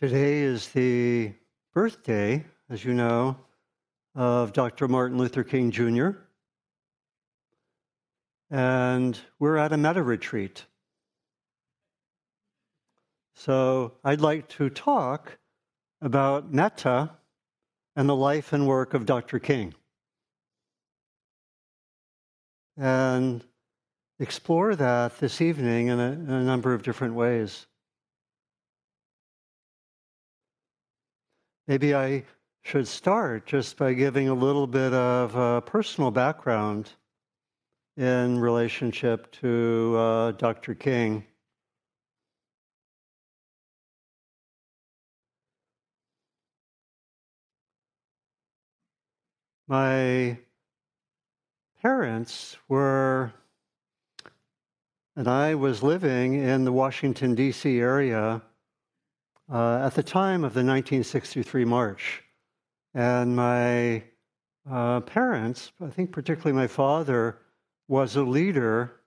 Today is the birthday, as you know, of Dr. Martin Luther King Jr. And we're at a metta retreat. So I'd like to talk about metta and the life and work of Dr. King. And explore that this evening in a, in a number of different ways. Maybe I should start just by giving a little bit of a personal background in relationship to uh, Dr. King. My parents were, and I was living in the Washington, D.C. area uh, at the time of the 1963 march. And my uh, parents, I think particularly my father, was a leader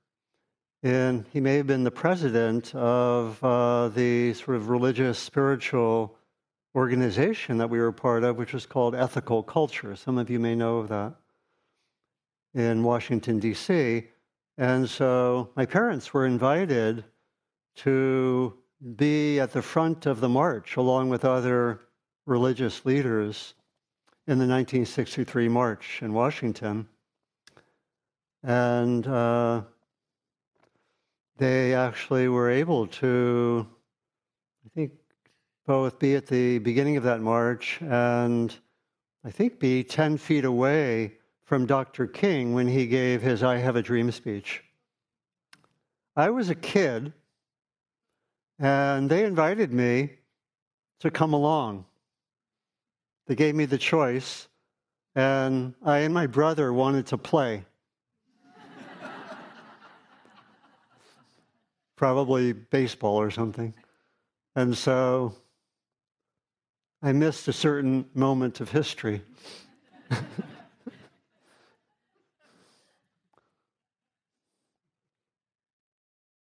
and he may have been the president of uh, the sort of religious, spiritual organization that we were part of, which was called Ethical Culture. Some of you may know of that in Washington, D.C. And so my parents were invited to be at the front of the march along with other religious leaders in the 1963 march in Washington. And uh, they actually were able to, I think, both be at the beginning of that march and I think be 10 feet away from Dr. King when he gave his I Have a Dream speech. I was a kid and they invited me to come along. They gave me the choice, and I and my brother wanted to play. Probably baseball or something. And so I missed a certain moment of history.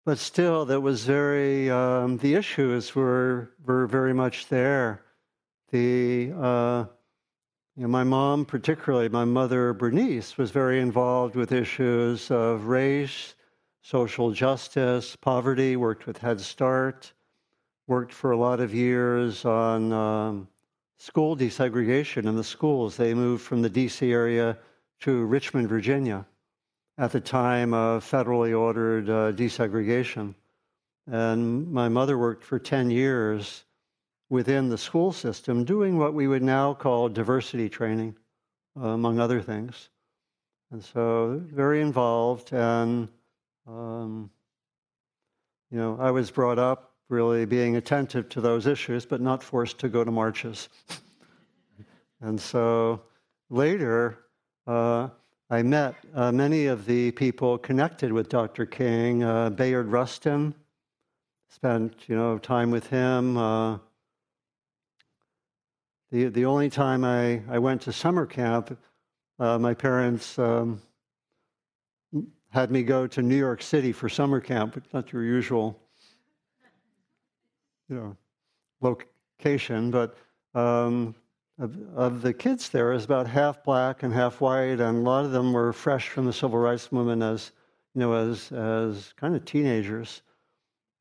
but still, that was very, um, the issues were, were very much there. The, uh, you know, my mom, particularly my mother Bernice, was very involved with issues of race, social justice, poverty, worked with Head Start, worked for a lot of years on um, school desegregation in the schools. They moved from the DC area to Richmond, Virginia at the time of federally ordered uh, desegregation. And my mother worked for 10 years within the school system doing what we would now call diversity training, uh, among other things. And so, very involved. And, um, you know, I was brought up really being attentive to those issues, but not forced to go to marches. and so later, uh, I met uh, many of the people connected with Dr. King. Uh, Bayard Rustin, spent you know time with him. Uh, the the only time I, I went to summer camp, uh, my parents um, had me go to New York City for summer camp, but not your usual you know location, but um, of, of the kids there is about half black and half white, and a lot of them were fresh from the civil rights movement as you know as as kind of teenagers,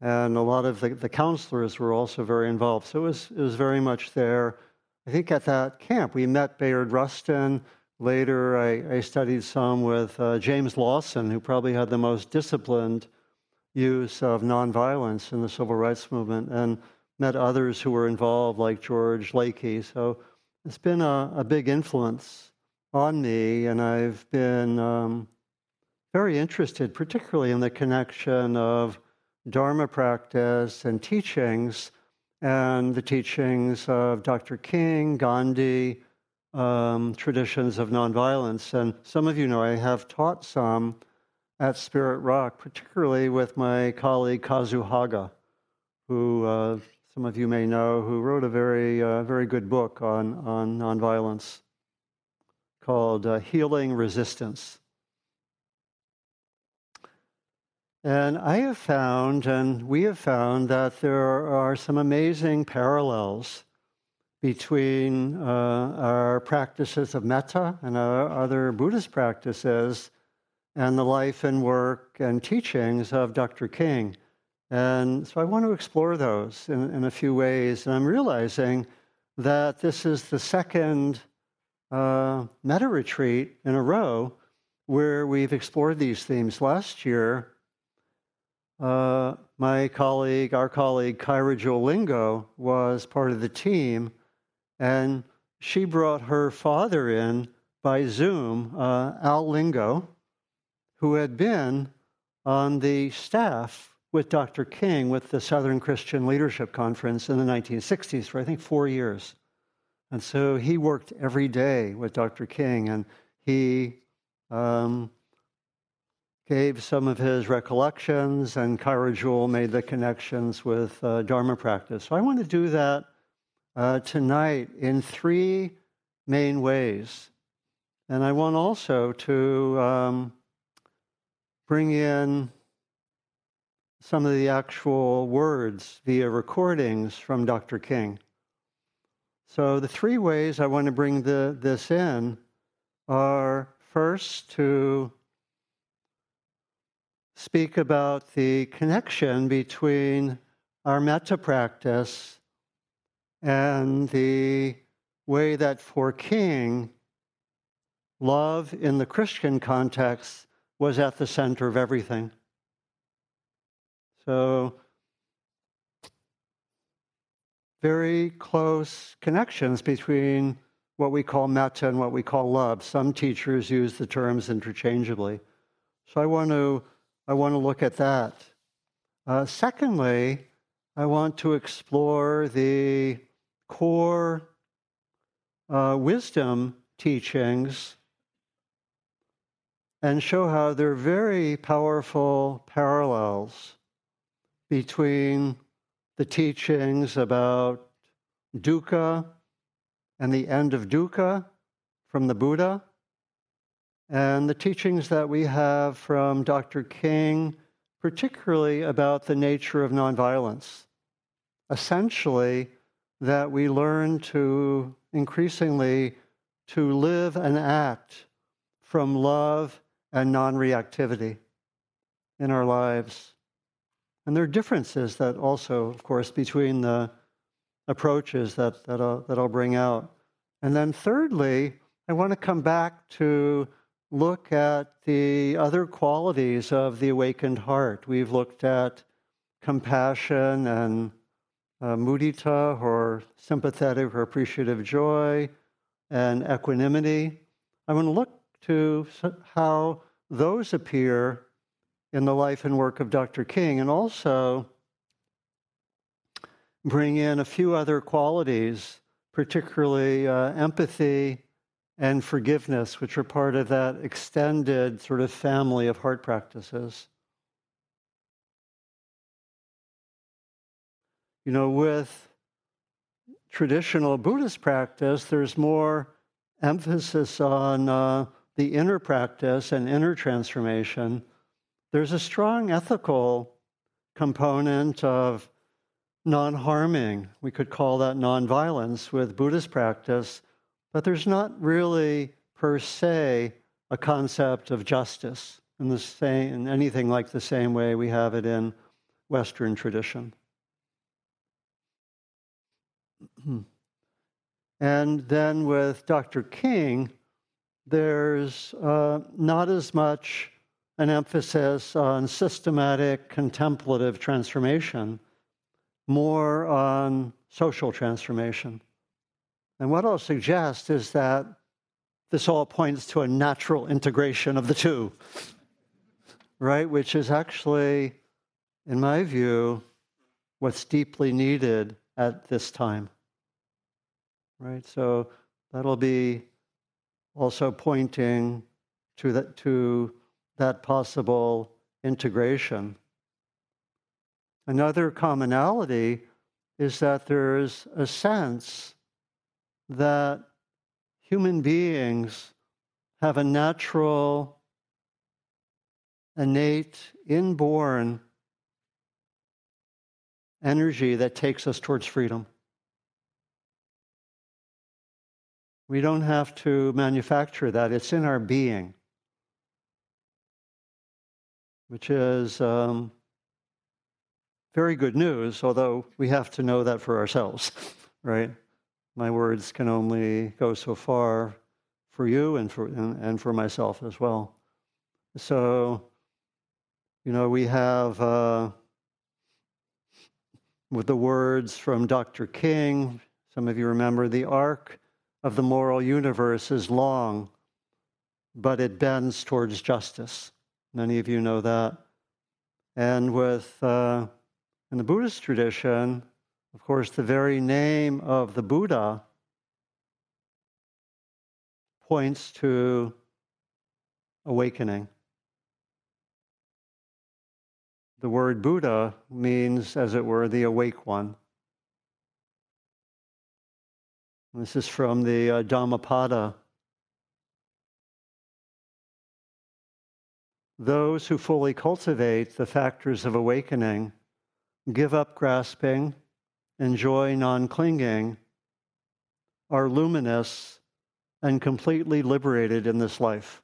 and a lot of the, the counselors were also very involved. So it was it was very much there. I think at that camp we met Bayard Rustin. Later, I, I studied some with uh, James Lawson, who probably had the most disciplined use of nonviolence in the civil rights movement, and met others who were involved, like George Lakey. So it's been a, a big influence on me, and I've been um, very interested, particularly in the connection of Dharma practice and teachings, and the teachings of Dr. King, Gandhi, um, traditions of nonviolence. And some of you know I have taught some at Spirit Rock, particularly with my colleague Kazu Haga, who uh, some of you may know, who wrote a very, uh, very good book on, on nonviolence called uh, Healing Resistance. And I have found, and we have found, that there are some amazing parallels between uh, our practices of metta and our other Buddhist practices and the life and work and teachings of Dr. King. And so I want to explore those in, in a few ways. And I'm realizing that this is the second uh, metta retreat in a row where we've explored these themes. Last year, uh, my colleague, our colleague, Kaira Jewel Lingo, was part of the team, and she brought her father in by Zoom, uh, Al Lingo, who had been on the staff with Dr. King with the Southern Christian Leadership Conference in the 1960s for, I think, four years. And so he worked every day with Dr. King, and he um, gave some of his recollections, and Kaira Jewel made the connections with uh, Dharma practice. So I want to do that uh, tonight in three main ways. And I want also to um, bring in some of the actual words via recordings from Dr. King. So, the three ways I want to bring the, this in are first to speak about the connection between our metta practice and the way that for King, love in the Christian context was at the center of everything. So, very close connections between what we call metta and what we call love. Some teachers use the terms interchangeably. So I want to I want to look at that. Uh, secondly, I want to explore the core uh, wisdom teachings and show how there are very powerful parallels between the teachings about dukkha and the end of dukkha from the Buddha and the teachings that we have from Dr. King, particularly about the nature of nonviolence. Essentially, that we learn to increasingly to live and act from love and non-reactivity in our lives. And there are differences that also, of course, between the approaches that, that, I'll, that I'll bring out. And then thirdly, I want to come back to look at the other qualities of the awakened heart. We've looked at compassion and uh, mudita, or sympathetic or appreciative joy, and equanimity. I want to look to how those appear in the life and work of Dr. King, and also bring in a few other qualities, particularly uh, empathy and forgiveness, which are part of that extended sort of family of heart practices. You know, with traditional Buddhist practice, there's more emphasis on uh, the inner practice and inner transformation. There's a strong ethical component of non harming. We could call that non-violence with Buddhist practice but there's not really, per se, a concept of justice in, the same, in anything like the same way we have it in Western tradition. and then with Dr. King, there's uh, not as much an emphasis on systematic contemplative transformation, more on social transformation. And what I'll suggest is that this all points to a natural integration of the two, right? Which is actually, in my view, what's deeply needed at this time, right? So that'll be also pointing to that, to that possible integration. Another commonality is that there's a sense that human beings have a natural innate, inborn energy that takes us towards freedom. We don't have to manufacture that, it's in our being, which is um, very good news, although we have to know that for ourselves, right? My words can only go so far for you and for, and, and for myself as well. So, you know, we have. Uh, with the words from Dr. King. Some of you remember the arc of the moral universe is long, but it bends towards justice. Many of you know that. And with, uh, in the Buddhist tradition, of course, the very name of the Buddha points to awakening. The word Buddha means, as it were, the awake one. This is from the uh, Dhammapada. Those who fully cultivate the factors of awakening, give up grasping, enjoy non clinging, are luminous and completely liberated in this life.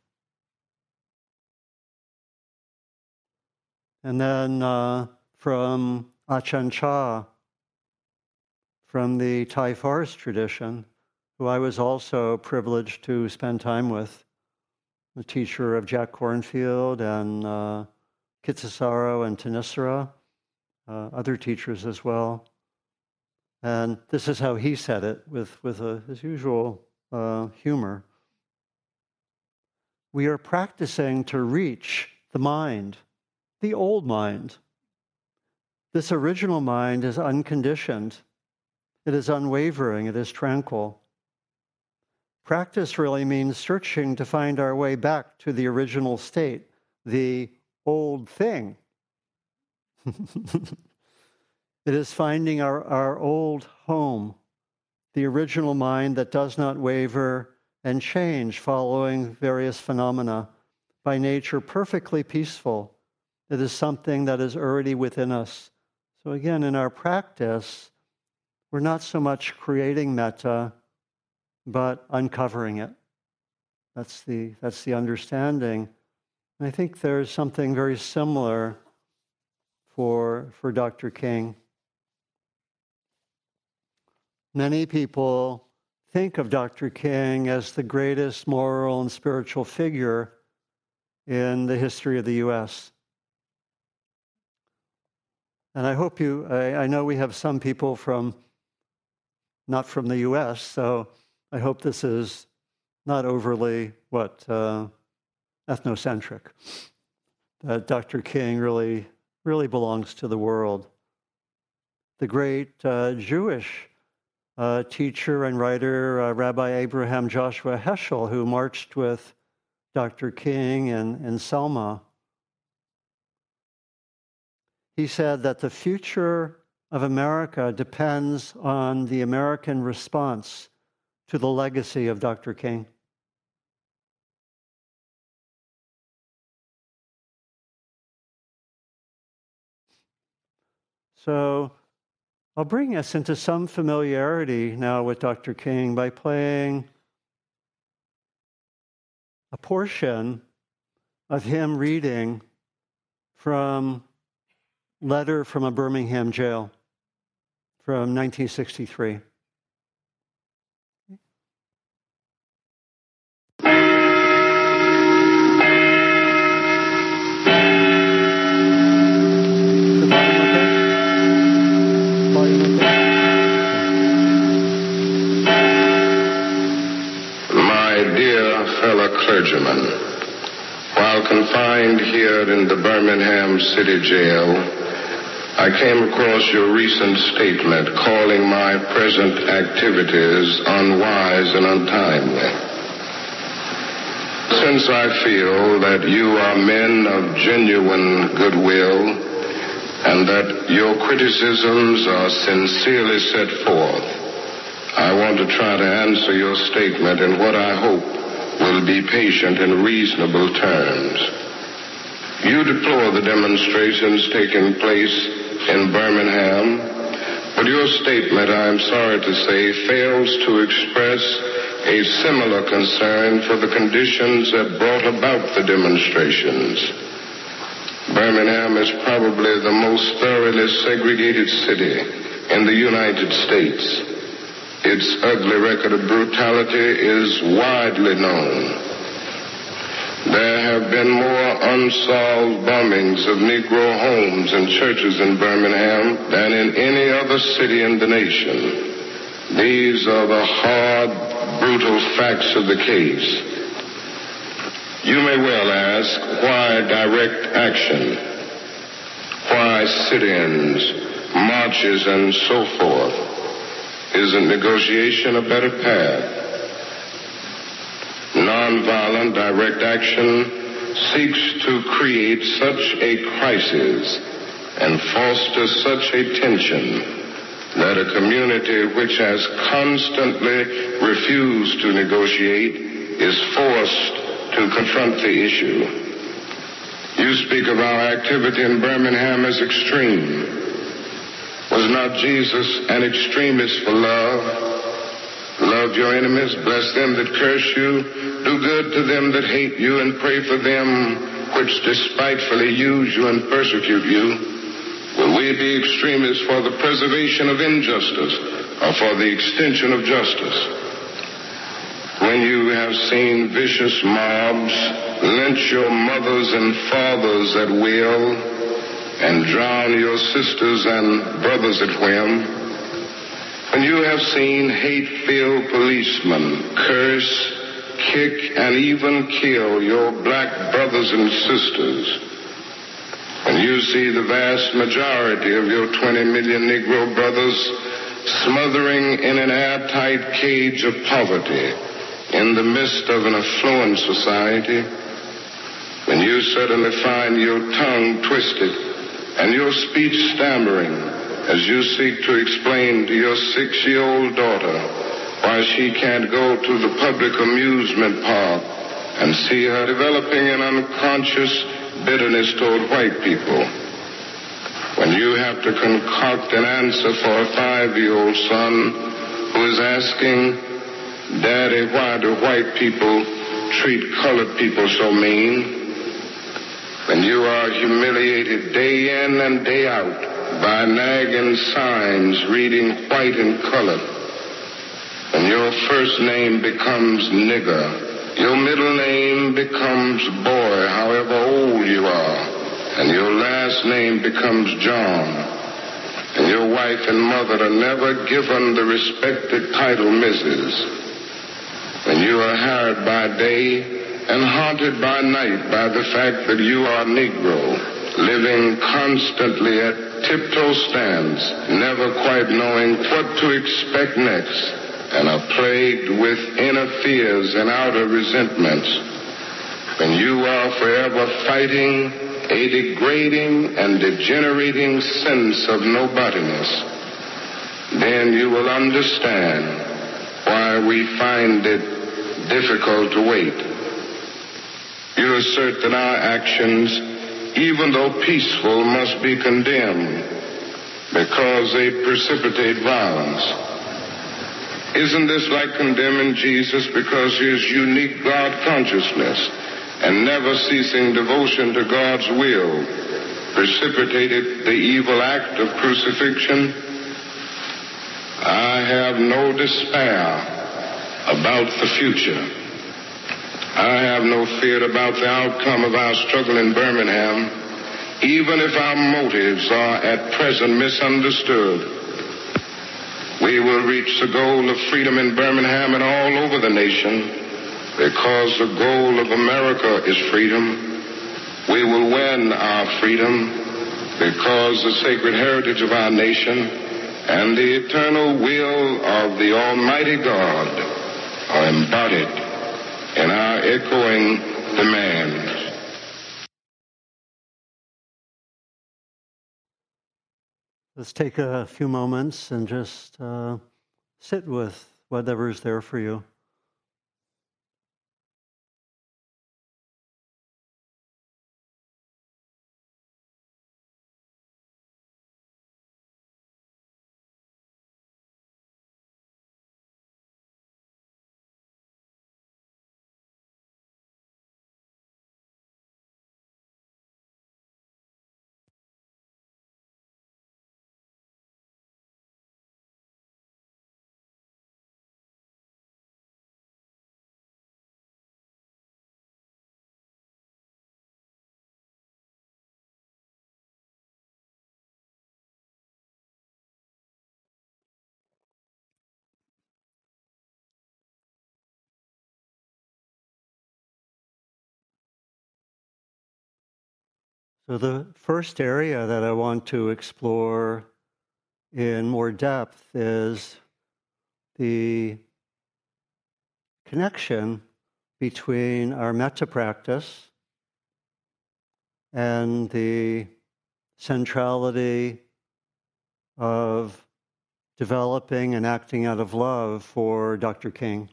And then uh, from Ajahn Chah, from the Thai forest tradition, who I was also privileged to spend time with, the teacher of Jack Kornfield and uh, Kittisaro and Thanissaro, uh, other teachers as well. And this is how he said it with, with a, his usual uh, humor. We are practicing to reach the mind the old mind. This original mind is unconditioned, it is unwavering, it is tranquil. Practice really means searching to find our way back to the original state, the old thing. it is finding our, our old home, the original mind that does not waver and change following various phenomena, by nature perfectly peaceful it is something that is already within us. So, again, in our practice, we're not so much creating metta, but uncovering it. That's the, that's the understanding. And I think there's something very similar for, for Dr. King. Many people think of Dr. King as the greatest moral and spiritual figure in the history of the U.S. And I hope you, I, I, know we have some people from, not from the US, so I hope this is not overly, what, uh, ethnocentric. That Dr. King really, really belongs to the world. The great uh, Jewish uh, teacher and writer, uh, Rabbi Abraham Joshua Heschel, who marched with Dr. King in, in Selma he said that the future of America depends on the American response to the legacy of Dr. King. So I'll bring us into some familiarity now with Dr. King by playing a portion of him reading from letter from a Birmingham jail from 1963. Clergyman. While confined here in the Birmingham City Jail, I came across your recent statement calling my present activities unwise and untimely. Since I feel that you are men of genuine goodwill and that your criticisms are sincerely set forth, I want to try to answer your statement in what I hope will be patient in reasonable terms. You deplore the demonstrations taking place in Birmingham, but your statement, I am sorry to say, fails to express a similar concern for the conditions that brought about the demonstrations. Birmingham is probably the most thoroughly segregated city in the United States. Its ugly record of brutality is widely known. There have been more unsolved bombings of Negro homes and churches in Birmingham than in any other city in the nation. These are the hard, brutal facts of the case. You may well ask, why direct action? Why sit-ins, marches, and so forth? Isn't negotiation a better path? nonviolent direct action seeks to create such a crisis and foster such a tension that a community which has constantly refused to negotiate is forced to confront the issue. You speak of our activity in Birmingham as extreme. Was not Jesus an extremist for love? Love your enemies, bless them that curse you, do good to them that hate you, and pray for them which despitefully use you and persecute you. Will we be extremists for the preservation of injustice or for the extension of justice? When you have seen vicious mobs lynch your mothers and fathers at will and drown your sisters and brothers at whim, when you have seen hate-filled policemen curse, kick, and even kill your black brothers and sisters, when you see the vast majority of your 20 million Negro brothers smothering in an airtight cage of poverty in the midst of an affluent society, when you suddenly find your tongue twisted and your speech stammering, as you seek to explain to your six-year-old daughter why she can't go to the public amusement park and see her developing an unconscious bitterness toward white people. When you have to concoct an answer for a five-year-old son who is asking, Daddy, why do white people treat colored people so mean? When you are humiliated day in and day out by nagging signs reading white in color. And your first name becomes nigger. Your middle name becomes boy, however old you are. And your last name becomes John. And your wife and mother are never given the respected title Mrs. And you are hired by day and haunted by night by the fact that you are Negro living constantly at tiptoe stands, never quite knowing what to expect next, and are plagued with inner fears and outer resentments. When you are forever fighting a degrading and degenerating sense of nobodiness, then you will understand why we find it difficult to wait. You assert that our actions even though peaceful, must be condemned because they precipitate violence. Isn't this like condemning Jesus because his unique God consciousness and never ceasing devotion to God's will precipitated the evil act of crucifixion? I have no despair about the future. I have no fear about the outcome of our struggle in Birmingham, even if our motives are at present misunderstood. We will reach the goal of freedom in Birmingham and all over the nation because the goal of America is freedom. We will win our freedom because the sacred heritage of our nation and the eternal will of the Almighty God are embodied in our echoing demands. Let's take a few moments and just uh, sit with whatever is there for you. So, the first area that I want to explore in more depth is the connection between our metta practice and the centrality of developing and acting out of love for Dr. King.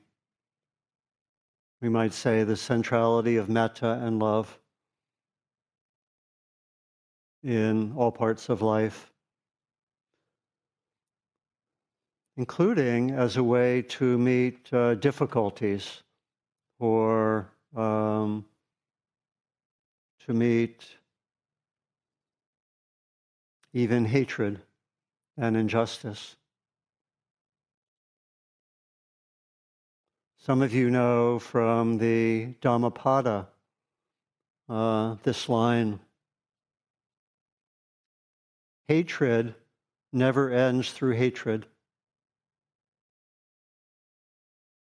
We might say the centrality of metta and love in all parts of life, including as a way to meet uh, difficulties or um, to meet even hatred and injustice. Some of you know from the Dhammapada uh, this line hatred never ends through hatred.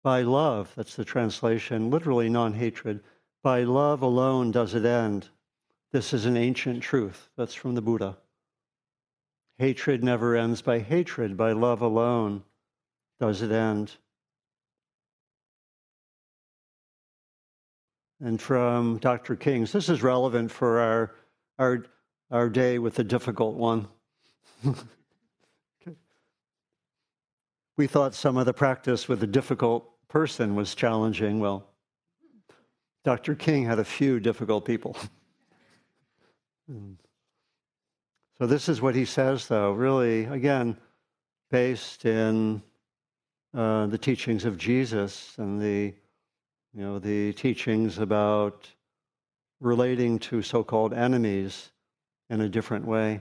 By love, that's the translation, literally non hatred. By love alone does it end. This is an ancient truth. That's from the Buddha. Hatred never ends by hatred. By love alone does it end. And from Dr. King's, this is relevant for our, our, our day with a difficult one. we thought some of the practice with a difficult person was challenging. Well, Dr. King had a few difficult people. so, this is what he says, though, really, again, based in uh, the teachings of Jesus and the, you know, the teachings about relating to so called enemies in a different way.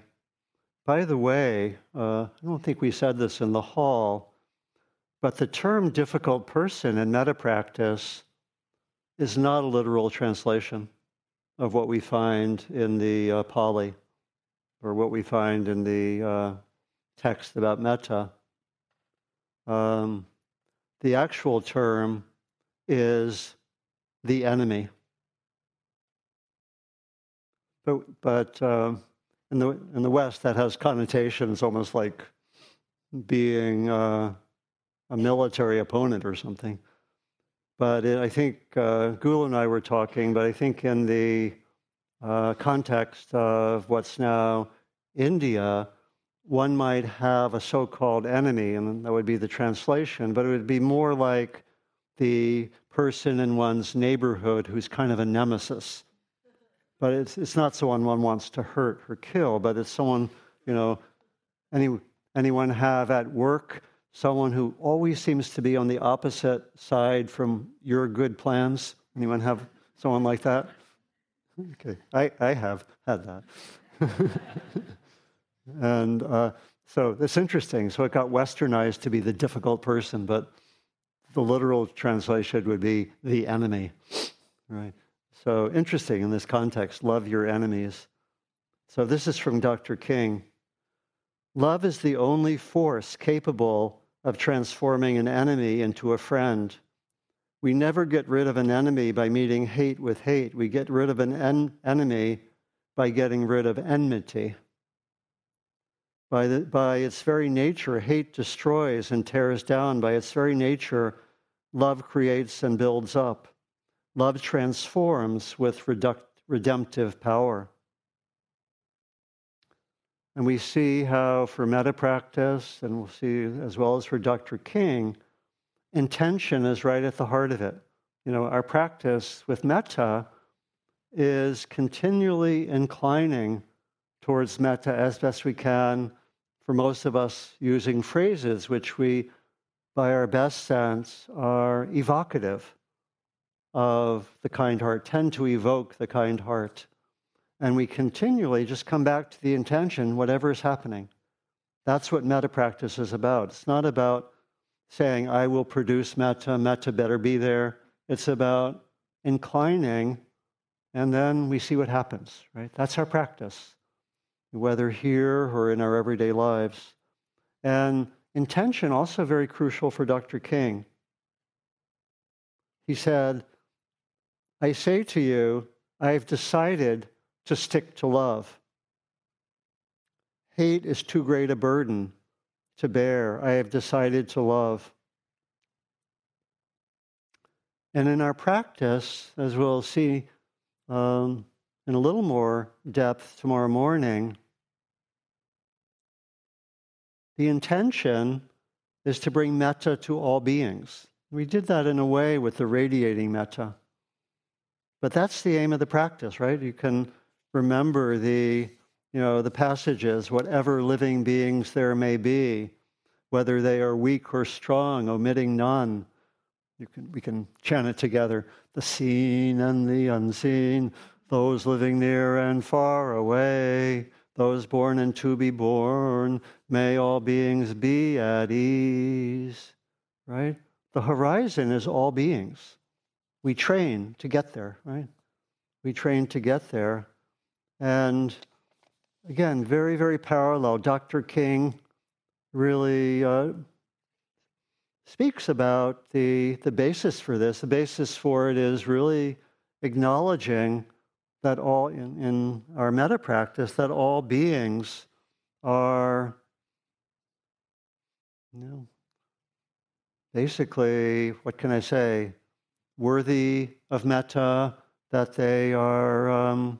By the way, uh, I don't think we said this in the hall, but the term difficult person in metta practice is not a literal translation of what we find in the uh, Pali or what we find in the uh, text about metta. Um, the actual term is the enemy. But, but uh, in, the, in the West, that has connotations almost like being uh, a military opponent or something. But it, I think uh, and I were talking, but I think in the uh, context of what's now India, one might have a so called enemy, and that would be the translation, but it would be more like the person in one's neighborhood who's kind of a nemesis. But it's, it's not someone one wants to hurt or kill, but it's someone, you know, any, anyone have at work someone who always seems to be on the opposite side from your good plans? Anyone have someone like that? Okay, I, I have had that. and uh, so it's interesting. So it got westernized to be the difficult person, but the literal translation would be the enemy. Right. So interesting in this context love your enemies. So this is from Dr. King. Love is the only force capable of transforming an enemy into a friend. We never get rid of an enemy by meeting hate with hate. We get rid of an en- enemy by getting rid of enmity. By, the, by its very nature, hate destroys and tears down. By its very nature, love creates and builds up. Love transforms with reduct, redemptive power. And we see how for metta practice, and we'll see as well as for Dr. King, intention is right at the heart of it. You know, our practice with metta is continually inclining towards metta as best we can, for most of us using phrases which we, by our best sense, are evocative of the kind heart, tend to evoke the kind heart. And we continually just come back to the intention, whatever is happening. That's what metta practice is about. It's not about saying, I will produce metta, metta better be there. It's about inclining, and then we see what happens, right? That's our practice, whether here or in our everyday lives. And intention, also very crucial for Dr. King. He said, I say to you, I have decided to stick to love. Hate is too great a burden to bear. I have decided to love. And in our practice, as we'll see um, in a little more depth tomorrow morning, the intention is to bring metta to all beings. We did that in a way with the radiating metta. But that's the aim of the practice, right? You can remember the, you know, the passages, whatever living beings there may be, whether they are weak or strong, omitting none. You can, we can chant it together. The seen and the unseen, those living near and far away, those born and to be born, may all beings be at ease. Right? The horizon is all beings. We train to get there, right? We train to get there. And again, very, very parallel. Dr. King really uh, speaks about the, the basis for this. The basis for it is really acknowledging that all, in, in our metta practice, that all beings are, you know, basically, what can I say, worthy of metta, that they are, um,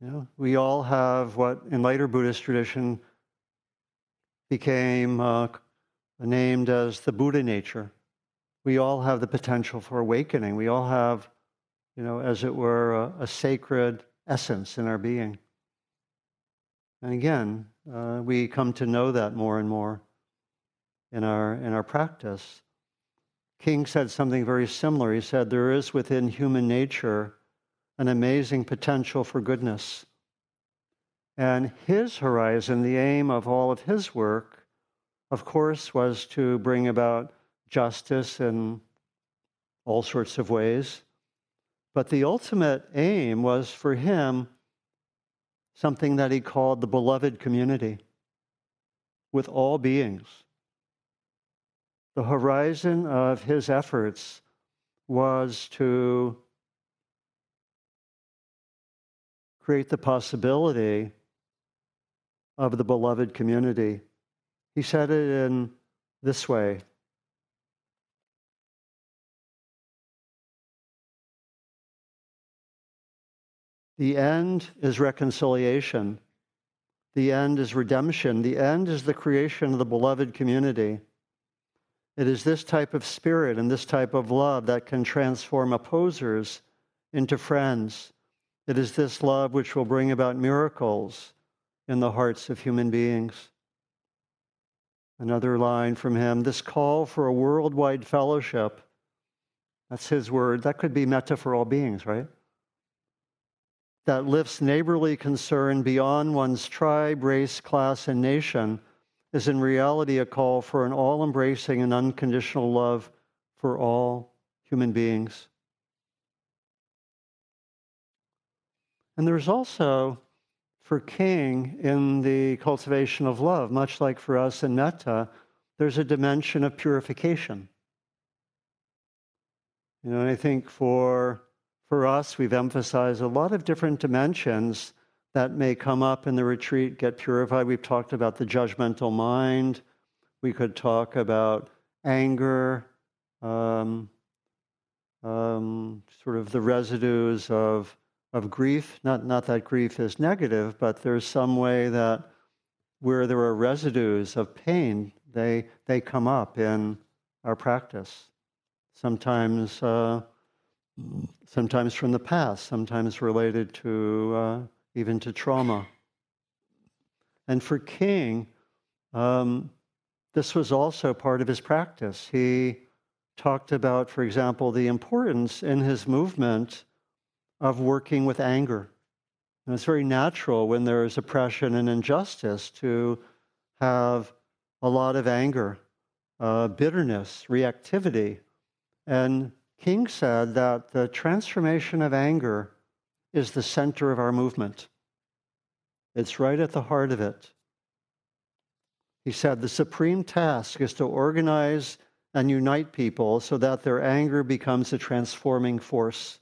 you know, we all have what in later Buddhist tradition became uh, named as the Buddha nature. We all have the potential for awakening. We all have, you know, as it were, a, a sacred essence in our being. And again, uh, we come to know that more and more in our in our practice. King said something very similar. He said, There is within human nature an amazing potential for goodness. And his horizon, the aim of all of his work, of course, was to bring about justice in all sorts of ways. But the ultimate aim was for him something that he called the beloved community with all beings the horizon of his efforts was to create the possibility of the beloved community. He said it in this way The end is reconciliation. The end is redemption. The end is the creation of the beloved community. It is this type of spirit and this type of love that can transform opposers into friends. It is this love which will bring about miracles in the hearts of human beings. Another line from him this call for a worldwide fellowship. That's his word. That could be metta for all beings, right? That lifts neighborly concern beyond one's tribe, race, class, and nation is in reality a call for an all embracing and unconditional love for all human beings. And there's also, for King, in the cultivation of love, much like for us in metta, there's a dimension of purification. You know, and I think for, for us, we've emphasized a lot of different dimensions that may come up in the retreat get purified. We've talked about the judgmental mind. We could talk about anger, um, um, sort of the residues of, of grief. Not, not that grief is negative, but there's some way that where there are residues of pain, they, they come up in our practice. Sometimes, uh, sometimes from the past, sometimes related to. Uh, even to trauma. And for King, um, this was also part of his practice. He talked about, for example, the importance in his movement of working with anger. And it's very natural when there is oppression and injustice to have a lot of anger, uh, bitterness, reactivity. And King said that the transformation of anger is the center of our movement. It's right at the heart of it. He said the supreme task is to organize and unite people so that their anger becomes a transforming force.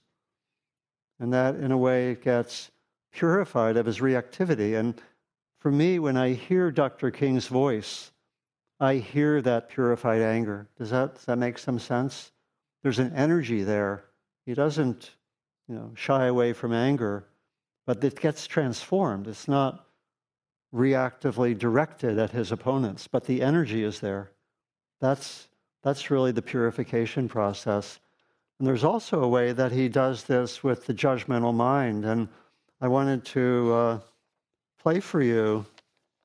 And that, in a way, gets purified of his reactivity. And for me, when I hear Dr. King's voice, I hear that purified anger. Does that, does that make some sense? There's an energy there. He doesn't, you know, shy away from anger, but it gets transformed. It's not reactively directed at his opponents, but the energy is there. That's, that's really the purification process. And there's also a way that he does this with the judgmental mind. And I wanted to uh, play for you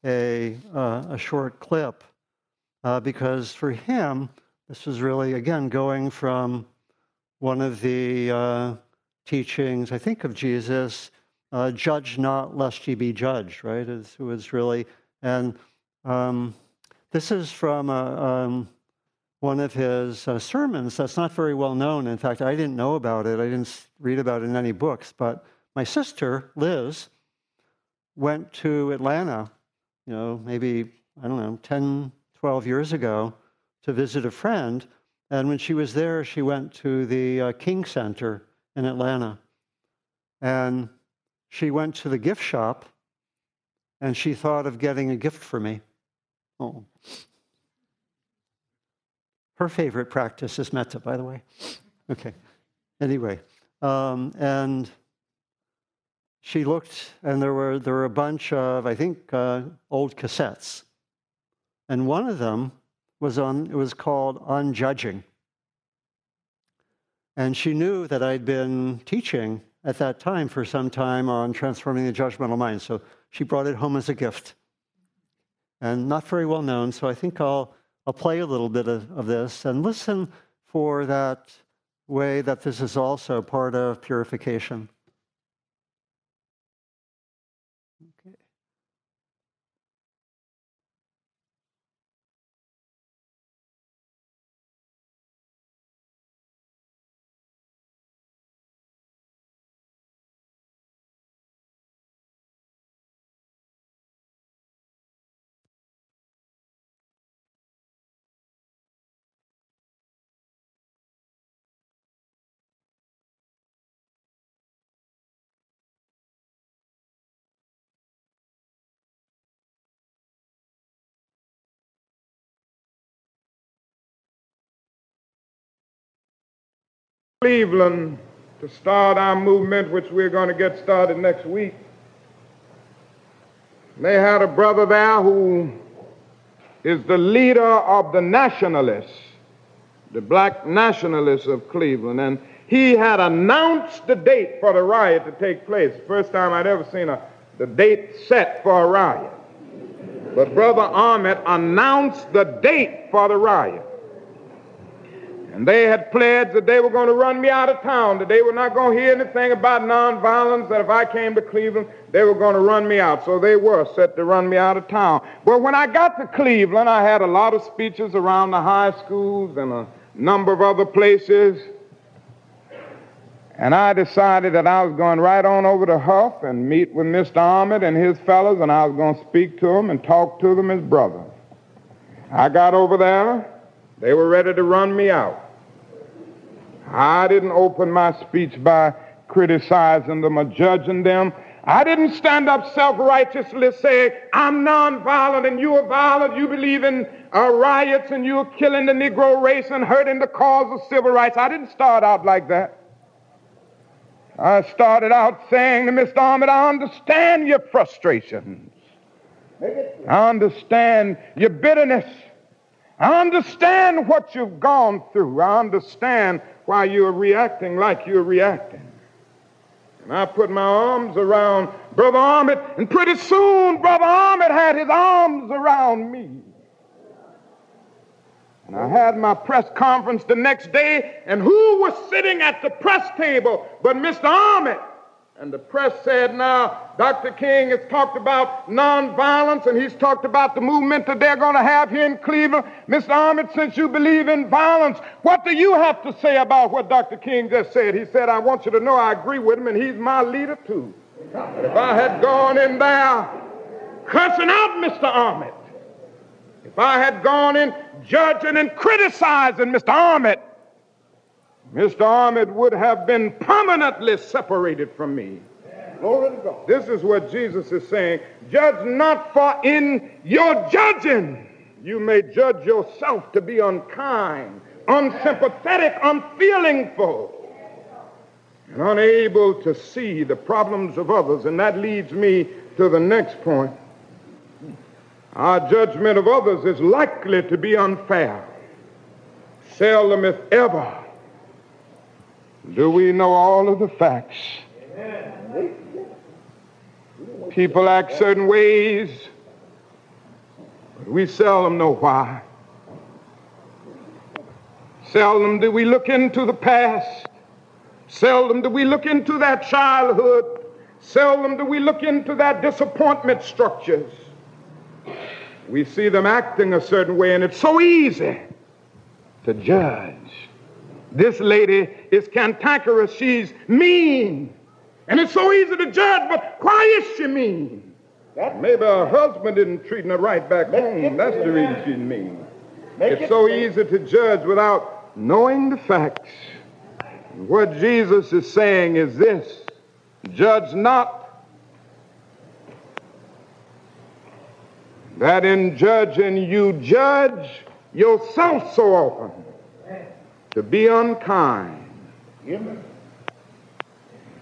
a, uh, a short clip uh, because for him, this was really, again, going from one of the uh, teachings, I think, of Jesus uh, judge not lest ye be judged, right? It was really, and um, this is from a, um, one of his uh, sermons that's not very well known. In fact, I didn't know about it. I didn't read about it in any books. But my sister, Liz, went to Atlanta, you know, maybe, I don't know, 10, 12 years ago to visit a friend. And when she was there, she went to the uh, King Center in Atlanta. And she went to the gift shop and she thought of getting a gift for me. Oh. Her favorite practice is metta, by the way. Okay. Anyway, um, and she looked, and there were there were a bunch of I think uh, old cassettes, and one of them was on. It was called On Judging, and she knew that I'd been teaching at that time for some time on transforming the judgmental mind. So she brought it home as a gift. And not very well known, so I think I'll, I'll play a little bit of, of this and listen for that way that this is also part of purification. Cleveland to start our movement, which we're going to get started next week. They had a brother there who is the leader of the nationalists, the black nationalists of Cleveland. And he had announced the date for the riot to take place. First time I'd ever seen a, the date set for a riot. But Brother Ahmed announced the date for the riot. And they had pledged that they were going to run me out of town, that they were not going to hear anything about nonviolence, that if I came to Cleveland, they were going to run me out. So they were set to run me out of town. But when I got to Cleveland, I had a lot of speeches around the high schools and a number of other places. And I decided that I was going right on over to Hough and meet with Mr. Ahmed and his fellows, and I was going to speak to them and talk to them as brothers. I got over there. They were ready to run me out. I didn't open my speech by criticizing them or judging them. I didn't stand up self-righteously saying, I'm nonviolent and you are violent. You believe in uh, riots and you're killing the Negro race and hurting the cause of civil rights. I didn't start out like that. I started out saying to Mr. Ahmed, I understand your frustrations. I understand your bitterness. I understand what you've gone through. I understand why you're reacting like you're reacting. And I put my arms around Brother Ahmed, and pretty soon Brother Ahmed had his arms around me. And I had my press conference the next day, and who was sitting at the press table but Mr. Ahmed? And the press said, now, Dr. King has talked about nonviolence and he's talked about the movement that they're going to have here in Cleveland. Mr. Ahmed, since you believe in violence, what do you have to say about what Dr. King just said? He said, I want you to know I agree with him and he's my leader too. If I had gone in there cussing out Mr. Ahmed, if I had gone in judging and criticizing Mr. Ahmed, Mr. Ahmed would have been permanently separated from me. Glory to God. This is what Jesus is saying. Judge not for in your judging. You may judge yourself to be unkind, unsympathetic, unfeelingful, and unable to see the problems of others. And that leads me to the next point. Our judgment of others is likely to be unfair. Seldom, if ever, do we know all of the facts. People act certain ways, but we seldom know why. Seldom do we look into the past. Seldom do we look into that childhood. Seldom do we look into that disappointment structures. We see them acting a certain way, and it's so easy to judge. This lady is cantankerous. She's mean. And it's so easy to judge, but why is she mean? Maybe her husband isn't treating her right back home. That's the reason she's mean. It's so easy to judge without knowing the facts. What Jesus is saying is this judge not that in judging you judge yourself so often to be unkind.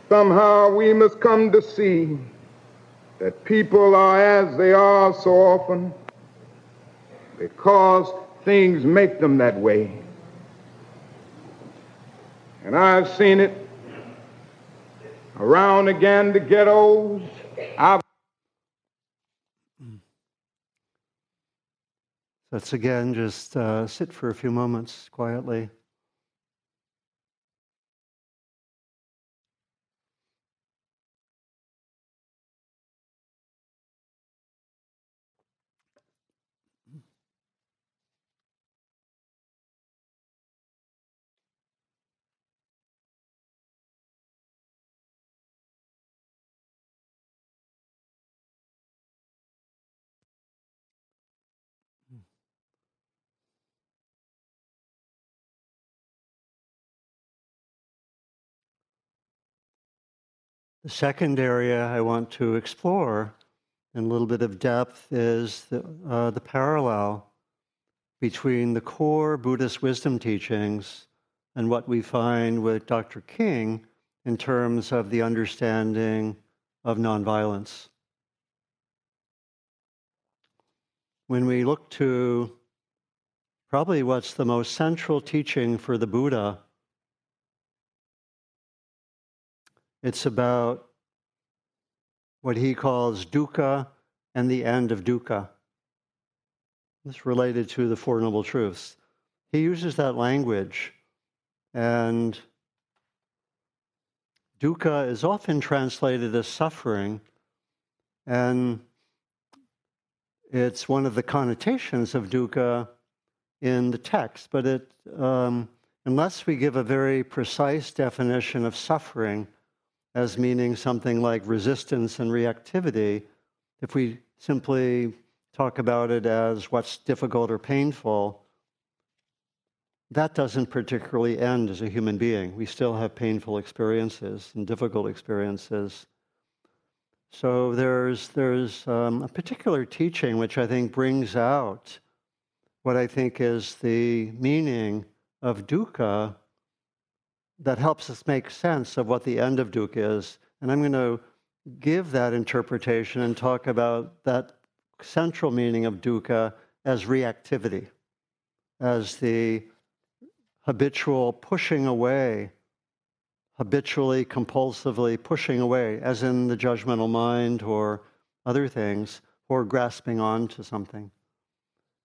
Somehow we must come to see that people are as they are so often because things make them that way. And I've seen it around again the ghettos. I've Let's again just uh, sit for a few moments quietly. The second area I want to explore in a little bit of depth is the, uh, the parallel between the core Buddhist wisdom teachings and what we find with Dr. King in terms of the understanding of nonviolence. When we look to probably what's the most central teaching for the Buddha It's about what he calls dukkha and the end of dukkha. It's related to the Four Noble Truths. He uses that language, and dukkha is often translated as suffering, and it's one of the connotations of dukkha in the text, but it, um, unless we give a very precise definition of suffering, as meaning something like resistance and reactivity, if we simply talk about it as what's difficult or painful, that doesn't particularly end as a human being. We still have painful experiences and difficult experiences. So there's, there's um, a particular teaching which I think brings out what I think is the meaning of dukkha that helps us make sense of what the end of dukkha is. And I'm going to give that interpretation and talk about that central meaning of dukkha as reactivity, as the habitual pushing away, habitually, compulsively pushing away, as in the judgmental mind or other things, or grasping on to something.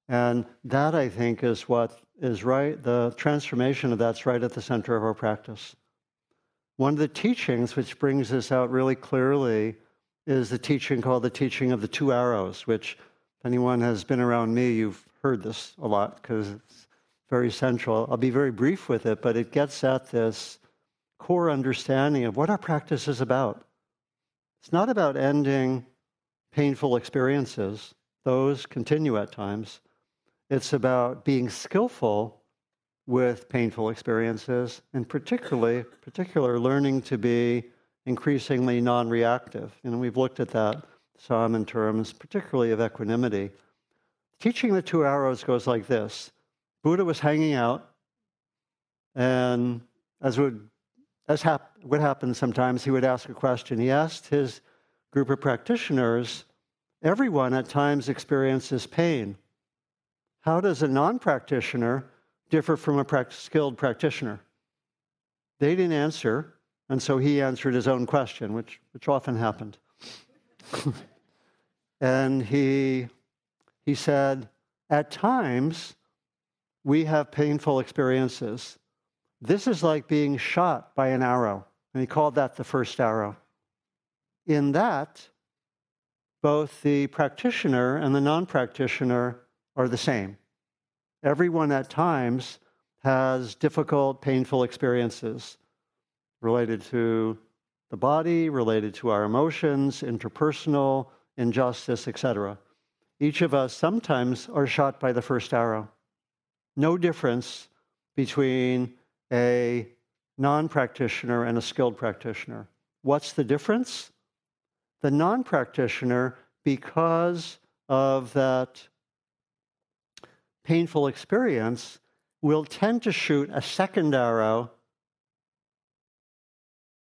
And that, I think, is what is right, the transformation of that's right at the center of our practice. One of the teachings which brings this out really clearly is the teaching called the teaching of the two arrows, which, if anyone has been around me, you've heard this a lot because it's very central. I'll be very brief with it, but it gets at this core understanding of what our practice is about. It's not about ending painful experiences, those continue at times. It's about being skillful with painful experiences, and particularly, particular learning to be increasingly non reactive. And we've looked at that some in terms, particularly of equanimity. Teaching the two arrows goes like this Buddha was hanging out, and as would as hap- would happen sometimes, he would ask a question. He asked his group of practitioners, everyone at times experiences pain. How does a non practitioner differ from a skilled practitioner? They didn't answer, and so he answered his own question, which, which often happened. and he, he said, At times, we have painful experiences. This is like being shot by an arrow. And he called that the first arrow. In that, both the practitioner and the non practitioner are the same. Everyone at times has difficult, painful experiences related to the body, related to our emotions, interpersonal, injustice, etc. Each of us sometimes are shot by the first arrow. No difference between a non practitioner and a skilled practitioner. What's the difference? The non practitioner, because of that painful experience, will tend to shoot a second arrow.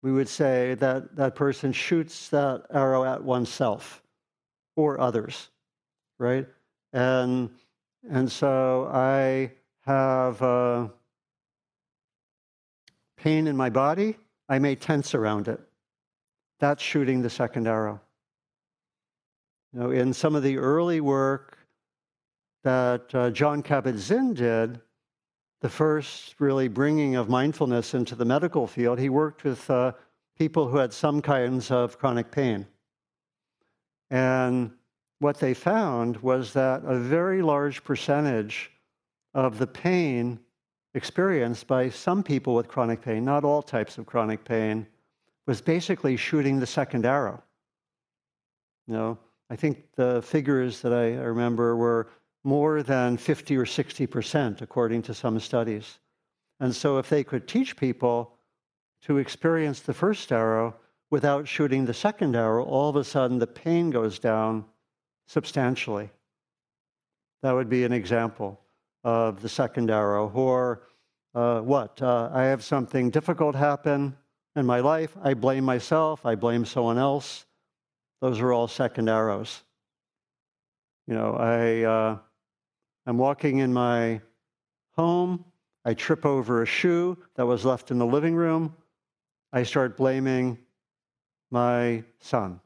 We would say that that person shoots that arrow at oneself or others, right? And, and so I have. Uh, pain in my body, I may tense around it. That's shooting the second arrow. You know, in some of the early work that uh, Jon Kabat-Zinn did, the first really bringing of mindfulness into the medical field, he worked with uh, people who had some kinds of chronic pain. And what they found was that a very large percentage of the pain experienced by some people with chronic pain, not all types of chronic pain, was basically shooting the second arrow. You know, I think the figures that I remember were more than 50 or 60 percent, according to some studies. And so, if they could teach people to experience the first arrow without shooting the second arrow, all of a sudden the pain goes down substantially. That would be an example of the second arrow, or uh, what? Uh, I have something difficult happen in my life. I blame myself. I blame someone else. Those are all second arrows. You know, I, uh, I'm walking in my home. I trip over a shoe that was left in the living room. I start blaming my son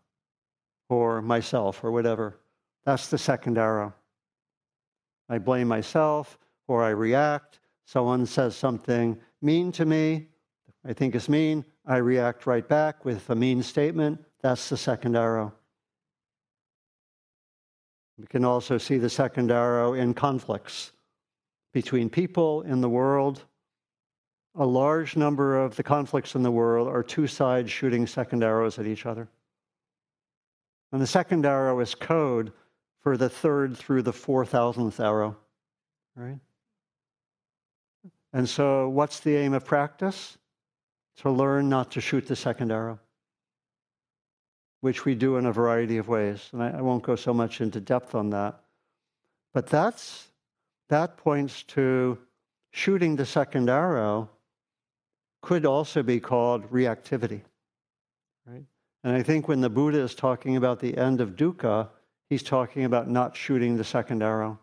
or myself or whatever. That's the second arrow. I blame myself or I react. Someone says something mean to me, I think is mean, I react right back with a mean statement. That's the second arrow. We can also see the second arrow in conflicts between people in the world. A large number of the conflicts in the world are two sides shooting second arrows at each other. And the second arrow is code for the third through the four thousandth arrow, right? And so, what's the aim of practice? To learn not to shoot the second arrow, which we do in a variety of ways. And I, I won't go so much into depth on that. But that's, that points to shooting the second arrow could also be called reactivity. Right? And I think when the Buddha is talking about the end of dukkha, he's talking about not shooting the second arrow,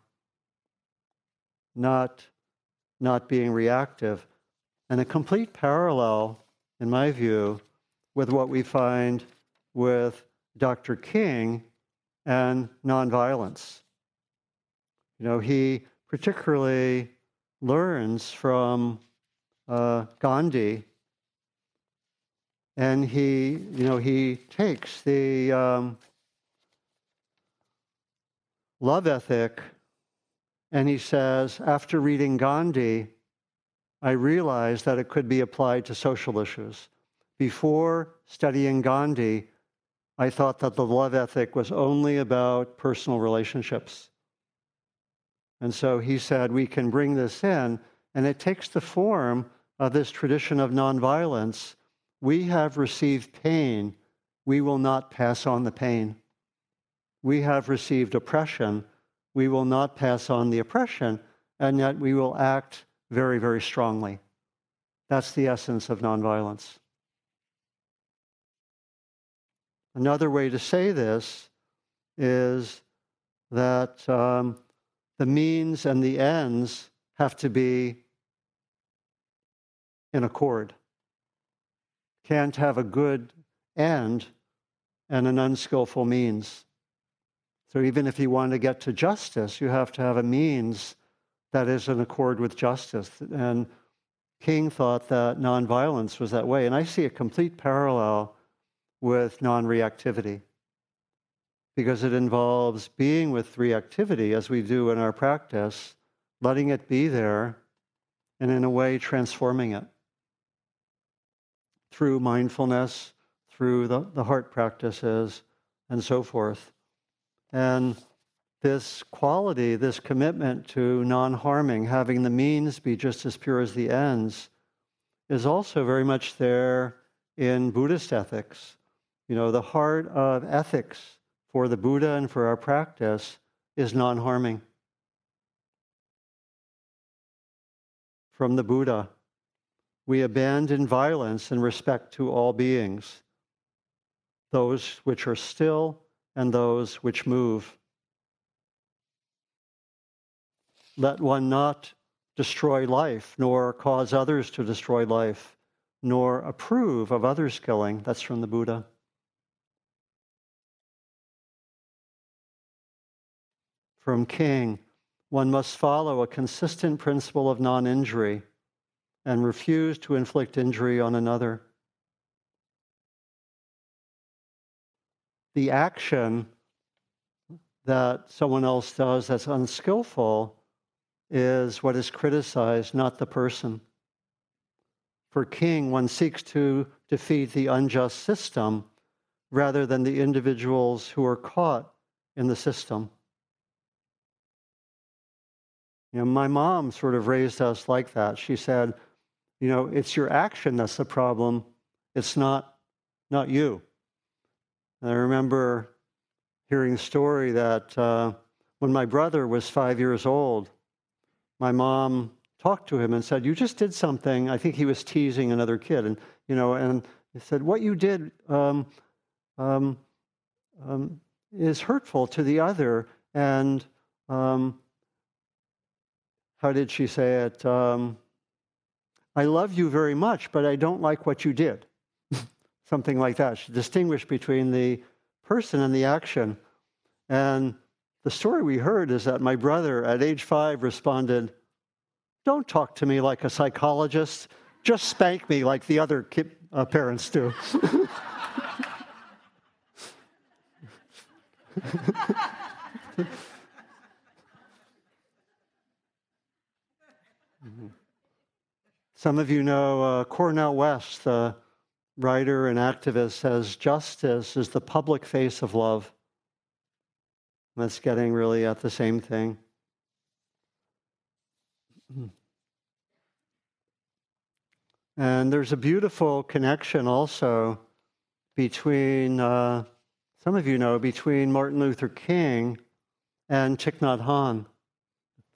not, not being reactive. And a complete parallel, in my view, with what we find with Dr. King and nonviolence. You know, he particularly learns from uh, Gandhi, and he, you know, he takes the um, love ethic. And he says, after reading Gandhi, I realized that it could be applied to social issues. Before studying Gandhi, I thought that the love ethic was only about personal relationships. And so he said, we can bring this in, and it takes the form of this tradition of nonviolence we have received pain, we will not pass on the pain. We have received oppression, we will not pass on the oppression, and yet we will act very, very strongly. That's the essence of nonviolence. Another way to say this is that um, the means and the ends have to be in accord. Can't have a good end and an unskillful means. So even if you want to get to justice, you have to have a means that is in accord with justice. And King thought that nonviolence was that way. And I see a complete parallel with non reactivity because it involves being with reactivity as we do in our practice, letting it be there, and in a way transforming it through mindfulness, through the, the heart practices, and so forth. And this quality, this commitment to non harming, having the means be just as pure as the ends, is also very much there in Buddhist ethics. You know, the heart of ethics for the Buddha and for our practice is non harming. From the Buddha, we abandon violence in respect to all beings, those which are still and those which move. Let one not destroy life, nor cause others to destroy life, nor approve of others' killing. That's from the Buddha. From King, one must follow a consistent principle of non injury and refuse to inflict injury on another. The action that someone else does that's unskillful is what is criticized, not the person. For King, one seeks to defeat the unjust system rather than the individuals who are caught in the system. You know, my mom sort of raised us like that. She said, you know, it's your action that's the problem. It's not not you. And I remember hearing a story that uh, when my brother was five years old, my mom talked to him and said, "You just did something." I think he was teasing another kid, and you know, and he said, "What you did um, um, um, is hurtful to the other." And um, how did she say it? Um, I love you very much, but I don't like what you did. Something like that. She distinguished between the person and the action. And the story we heard is that my brother at age five responded, Don't talk to me like a psychologist, just spank me like the other uh, parents do. Some of you know uh, Cornel West, the writer and activist, says justice is the public face of love. That's getting really at the same thing. And there's a beautiful connection also between, uh, some of you know, between Martin Luther King and Thich Nhat Hanh.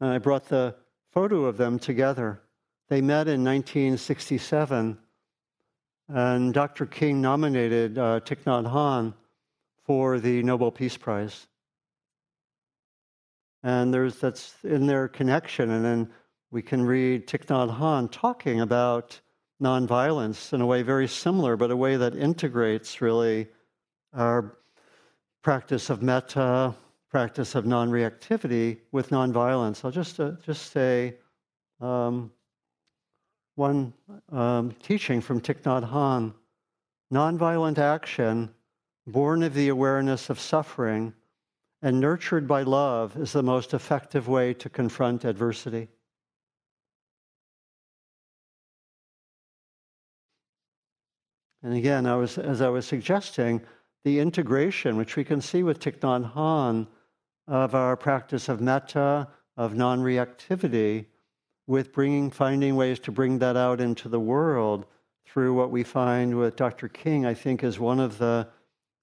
And I brought the photo of them together. They met in 1967, and Dr. King nominated uh, Thich Nhat Hanh for the Nobel Peace Prize. And there's that's in their connection, and then we can read Thich Nhat Hanh talking about nonviolence in a way very similar, but a way that integrates really our practice of metta, practice of non-reactivity with nonviolence. I'll just uh, just say um, one um, teaching from Thich Nhat Hanh nonviolent action, born of the awareness of suffering and nurtured by love, is the most effective way to confront adversity. And again, I was, as I was suggesting, the integration, which we can see with Thich Nhat Hanh, of our practice of metta, of non reactivity, with bringing, finding ways to bring that out into the world through what we find with Dr. King, I think, is one of the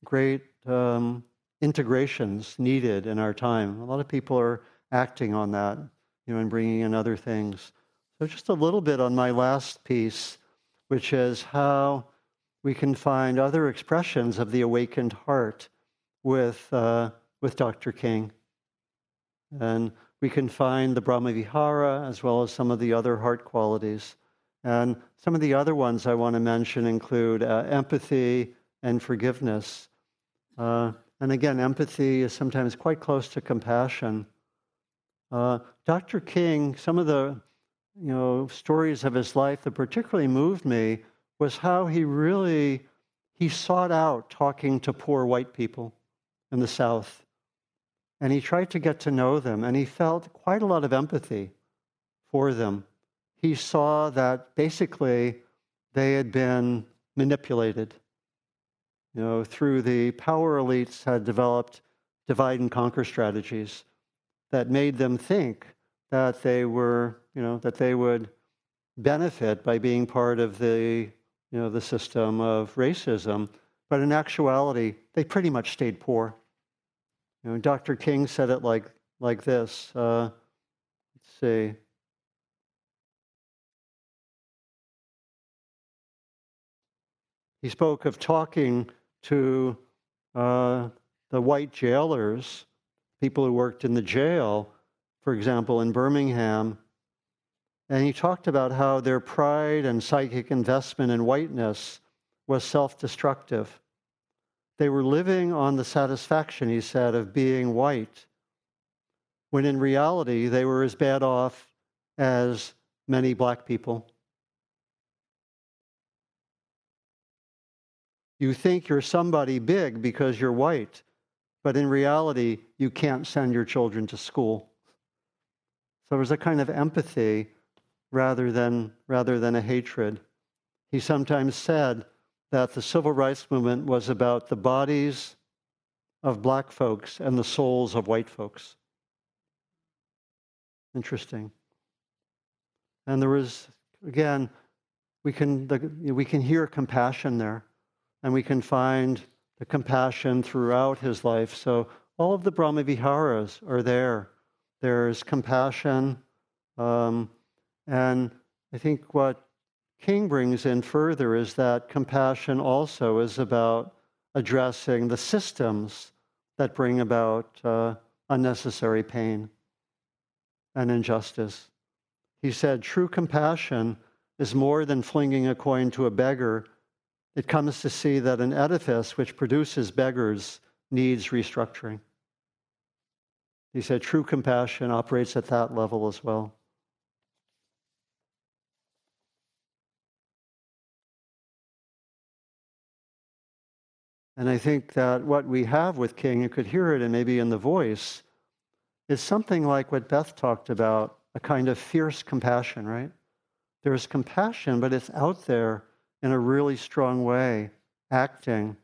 great um, integrations needed in our time. A lot of people are acting on that, you know, and bringing in other things. So, just a little bit on my last piece, which is how we can find other expressions of the awakened heart with, uh, with Dr. King. And we can find the Brahmavihara as well as some of the other heart qualities. And some of the other ones I want to mention include uh, empathy and forgiveness. Uh, and again, empathy is sometimes quite close to compassion. Uh, Dr. King, some of the you know stories of his life that particularly moved me was how he really he sought out talking to poor white people in the South. And he tried to get to know them, and he felt quite a lot of empathy for them. He saw that basically they had been manipulated. You know, through the power elites had developed divide and conquer strategies that made them think that they were, you know, that they would benefit by being part of the, you know, the system of racism. But in actuality, they pretty much stayed poor. You know, Dr. King said it like, like this. Uh, let's see. He spoke of talking to uh, the white jailers, people who worked in the jail, for example, in Birmingham. And he talked about how their pride and psychic investment in whiteness was self destructive. They were living on the satisfaction, he said, of being white, when in reality they were as bad off as many black people. You think you're somebody big because you're white, but in reality, you can't send your children to school. So there's a kind of empathy rather than, rather than a hatred. He sometimes said, that the civil rights movement was about the bodies of black folks and the souls of white folks. Interesting. And there was, again, we can, the, we can hear compassion there, and we can find the compassion throughout his life. So all of the Brahmaviharas are there. There's compassion. Um, and I think what King brings in further is that compassion also is about addressing the systems that bring about uh, unnecessary pain and injustice. He said, True compassion is more than flinging a coin to a beggar. It comes to see that an edifice which produces beggars needs restructuring. He said, True compassion operates at that level as well. And I think that what we have with King, you could hear it and maybe in the voice, is something like what Beth talked about a kind of fierce compassion, right? There's compassion, but it's out there in a really strong way, acting,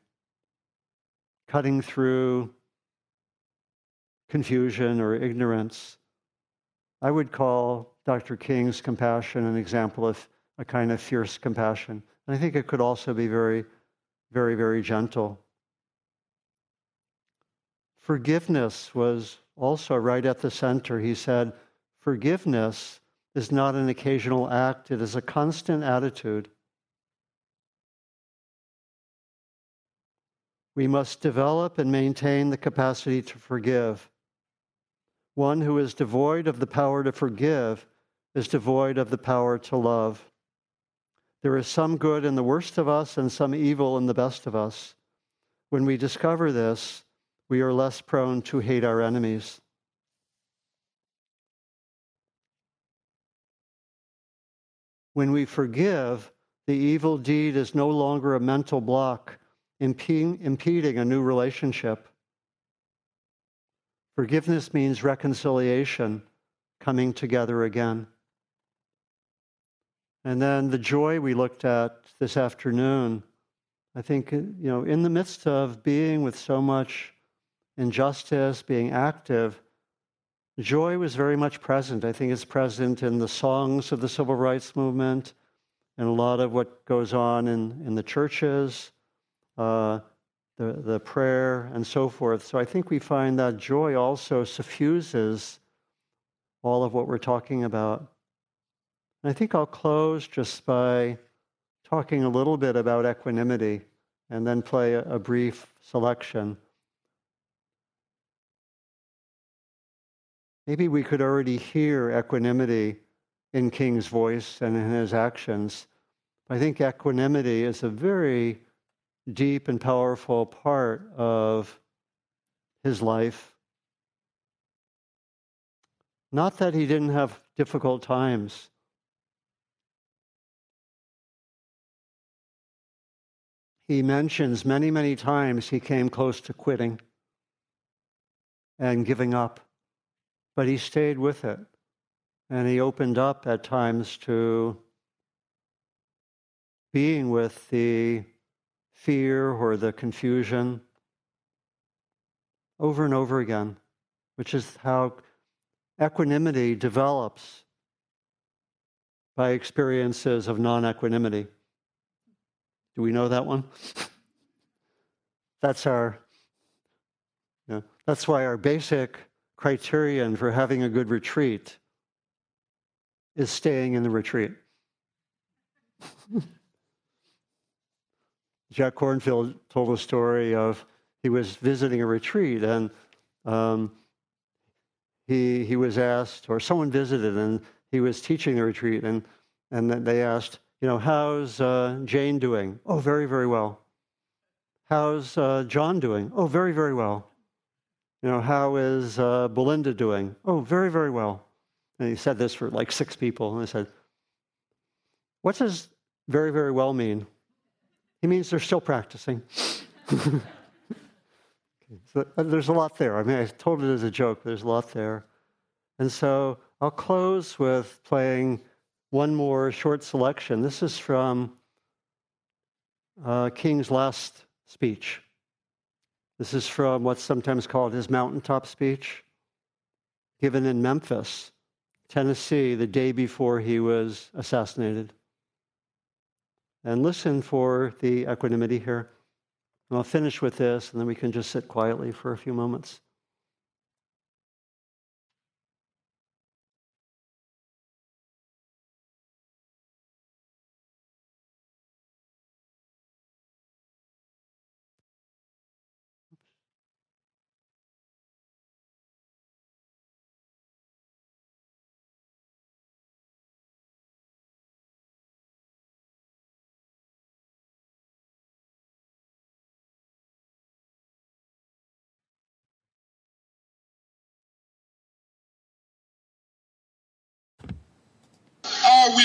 cutting through confusion or ignorance. I would call Dr. King's compassion an example of a kind of fierce compassion. And I think it could also be very very, very gentle. Forgiveness was also right at the center. He said, Forgiveness is not an occasional act, it is a constant attitude. We must develop and maintain the capacity to forgive. One who is devoid of the power to forgive is devoid of the power to love. There is some good in the worst of us and some evil in the best of us. When we discover this, we are less prone to hate our enemies. When we forgive, the evil deed is no longer a mental block impeding a new relationship. Forgiveness means reconciliation, coming together again. And then the joy we looked at this afternoon, I think, you know, in the midst of being with so much injustice, being active, joy was very much present. I think it's present in the songs of the civil rights movement. and a lot of what goes on in, in the churches, uh, the, the prayer, and so forth. So I think we find that joy also suffuses all of what we're talking about. And I think I'll close just by talking a little bit about equanimity and then play a, brief selection. Maybe we could already hear equanimity in King's voice and in his actions. I think equanimity is a very deep and powerful part of his life. Not that he didn't have difficult times. He mentions many, many times he came close to quitting and giving up, but he stayed with it. And he opened up at times to being with the fear or the confusion over and over again, which is how equanimity develops by experiences of non equanimity. Do we know that one? that's our, that's why our basic criterion for having a good retreat is staying in the retreat. Jack Kornfield told a story of he was visiting a retreat and um, he, he was asked, or someone visited and he was teaching the retreat, and, and they asked, you know, how's uh, Jane doing? Oh, very, very well. How's uh, John doing? Oh, very, very well. You know, how is uh, Belinda doing? Oh, very, very well. And he said this for like six people. And I said, What does very, very well mean? He means they're still practicing. so uh, there's a lot there. I mean, I told it as a joke, there's a lot there. And so I'll close with playing one more short selection. This is from uh, King's last speech. This is from what's sometimes called his mountaintop speech, given in Memphis, Tennessee, the day before he was assassinated. And listen for the equanimity here. And I'll finish with this, and then we can just sit quietly for a few moments.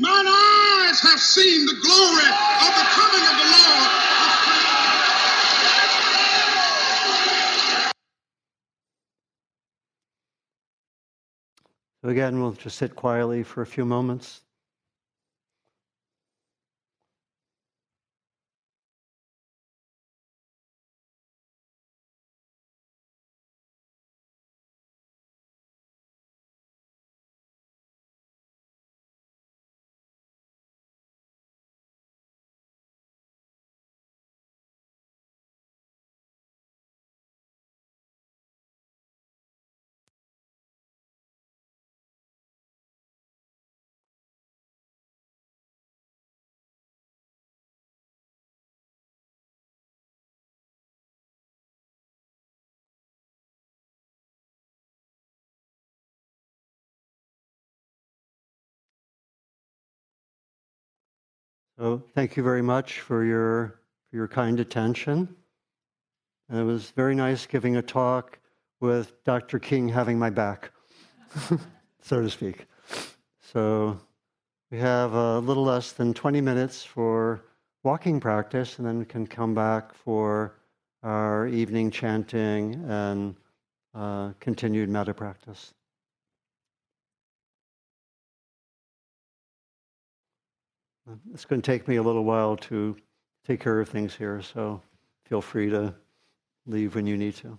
Mine eyes have seen the glory of the coming of the Lord. So again, we'll just sit quietly for a few moments. So thank you very much for your for your kind attention. And it was very nice giving a talk with Dr. King having my back, so to speak. So we have a little less than 20 minutes for walking practice, and then we can come back for our evening chanting and uh, continued metta practice. Uh, it's going to take me a little while to take care of things here, so feel free to leave when you need to.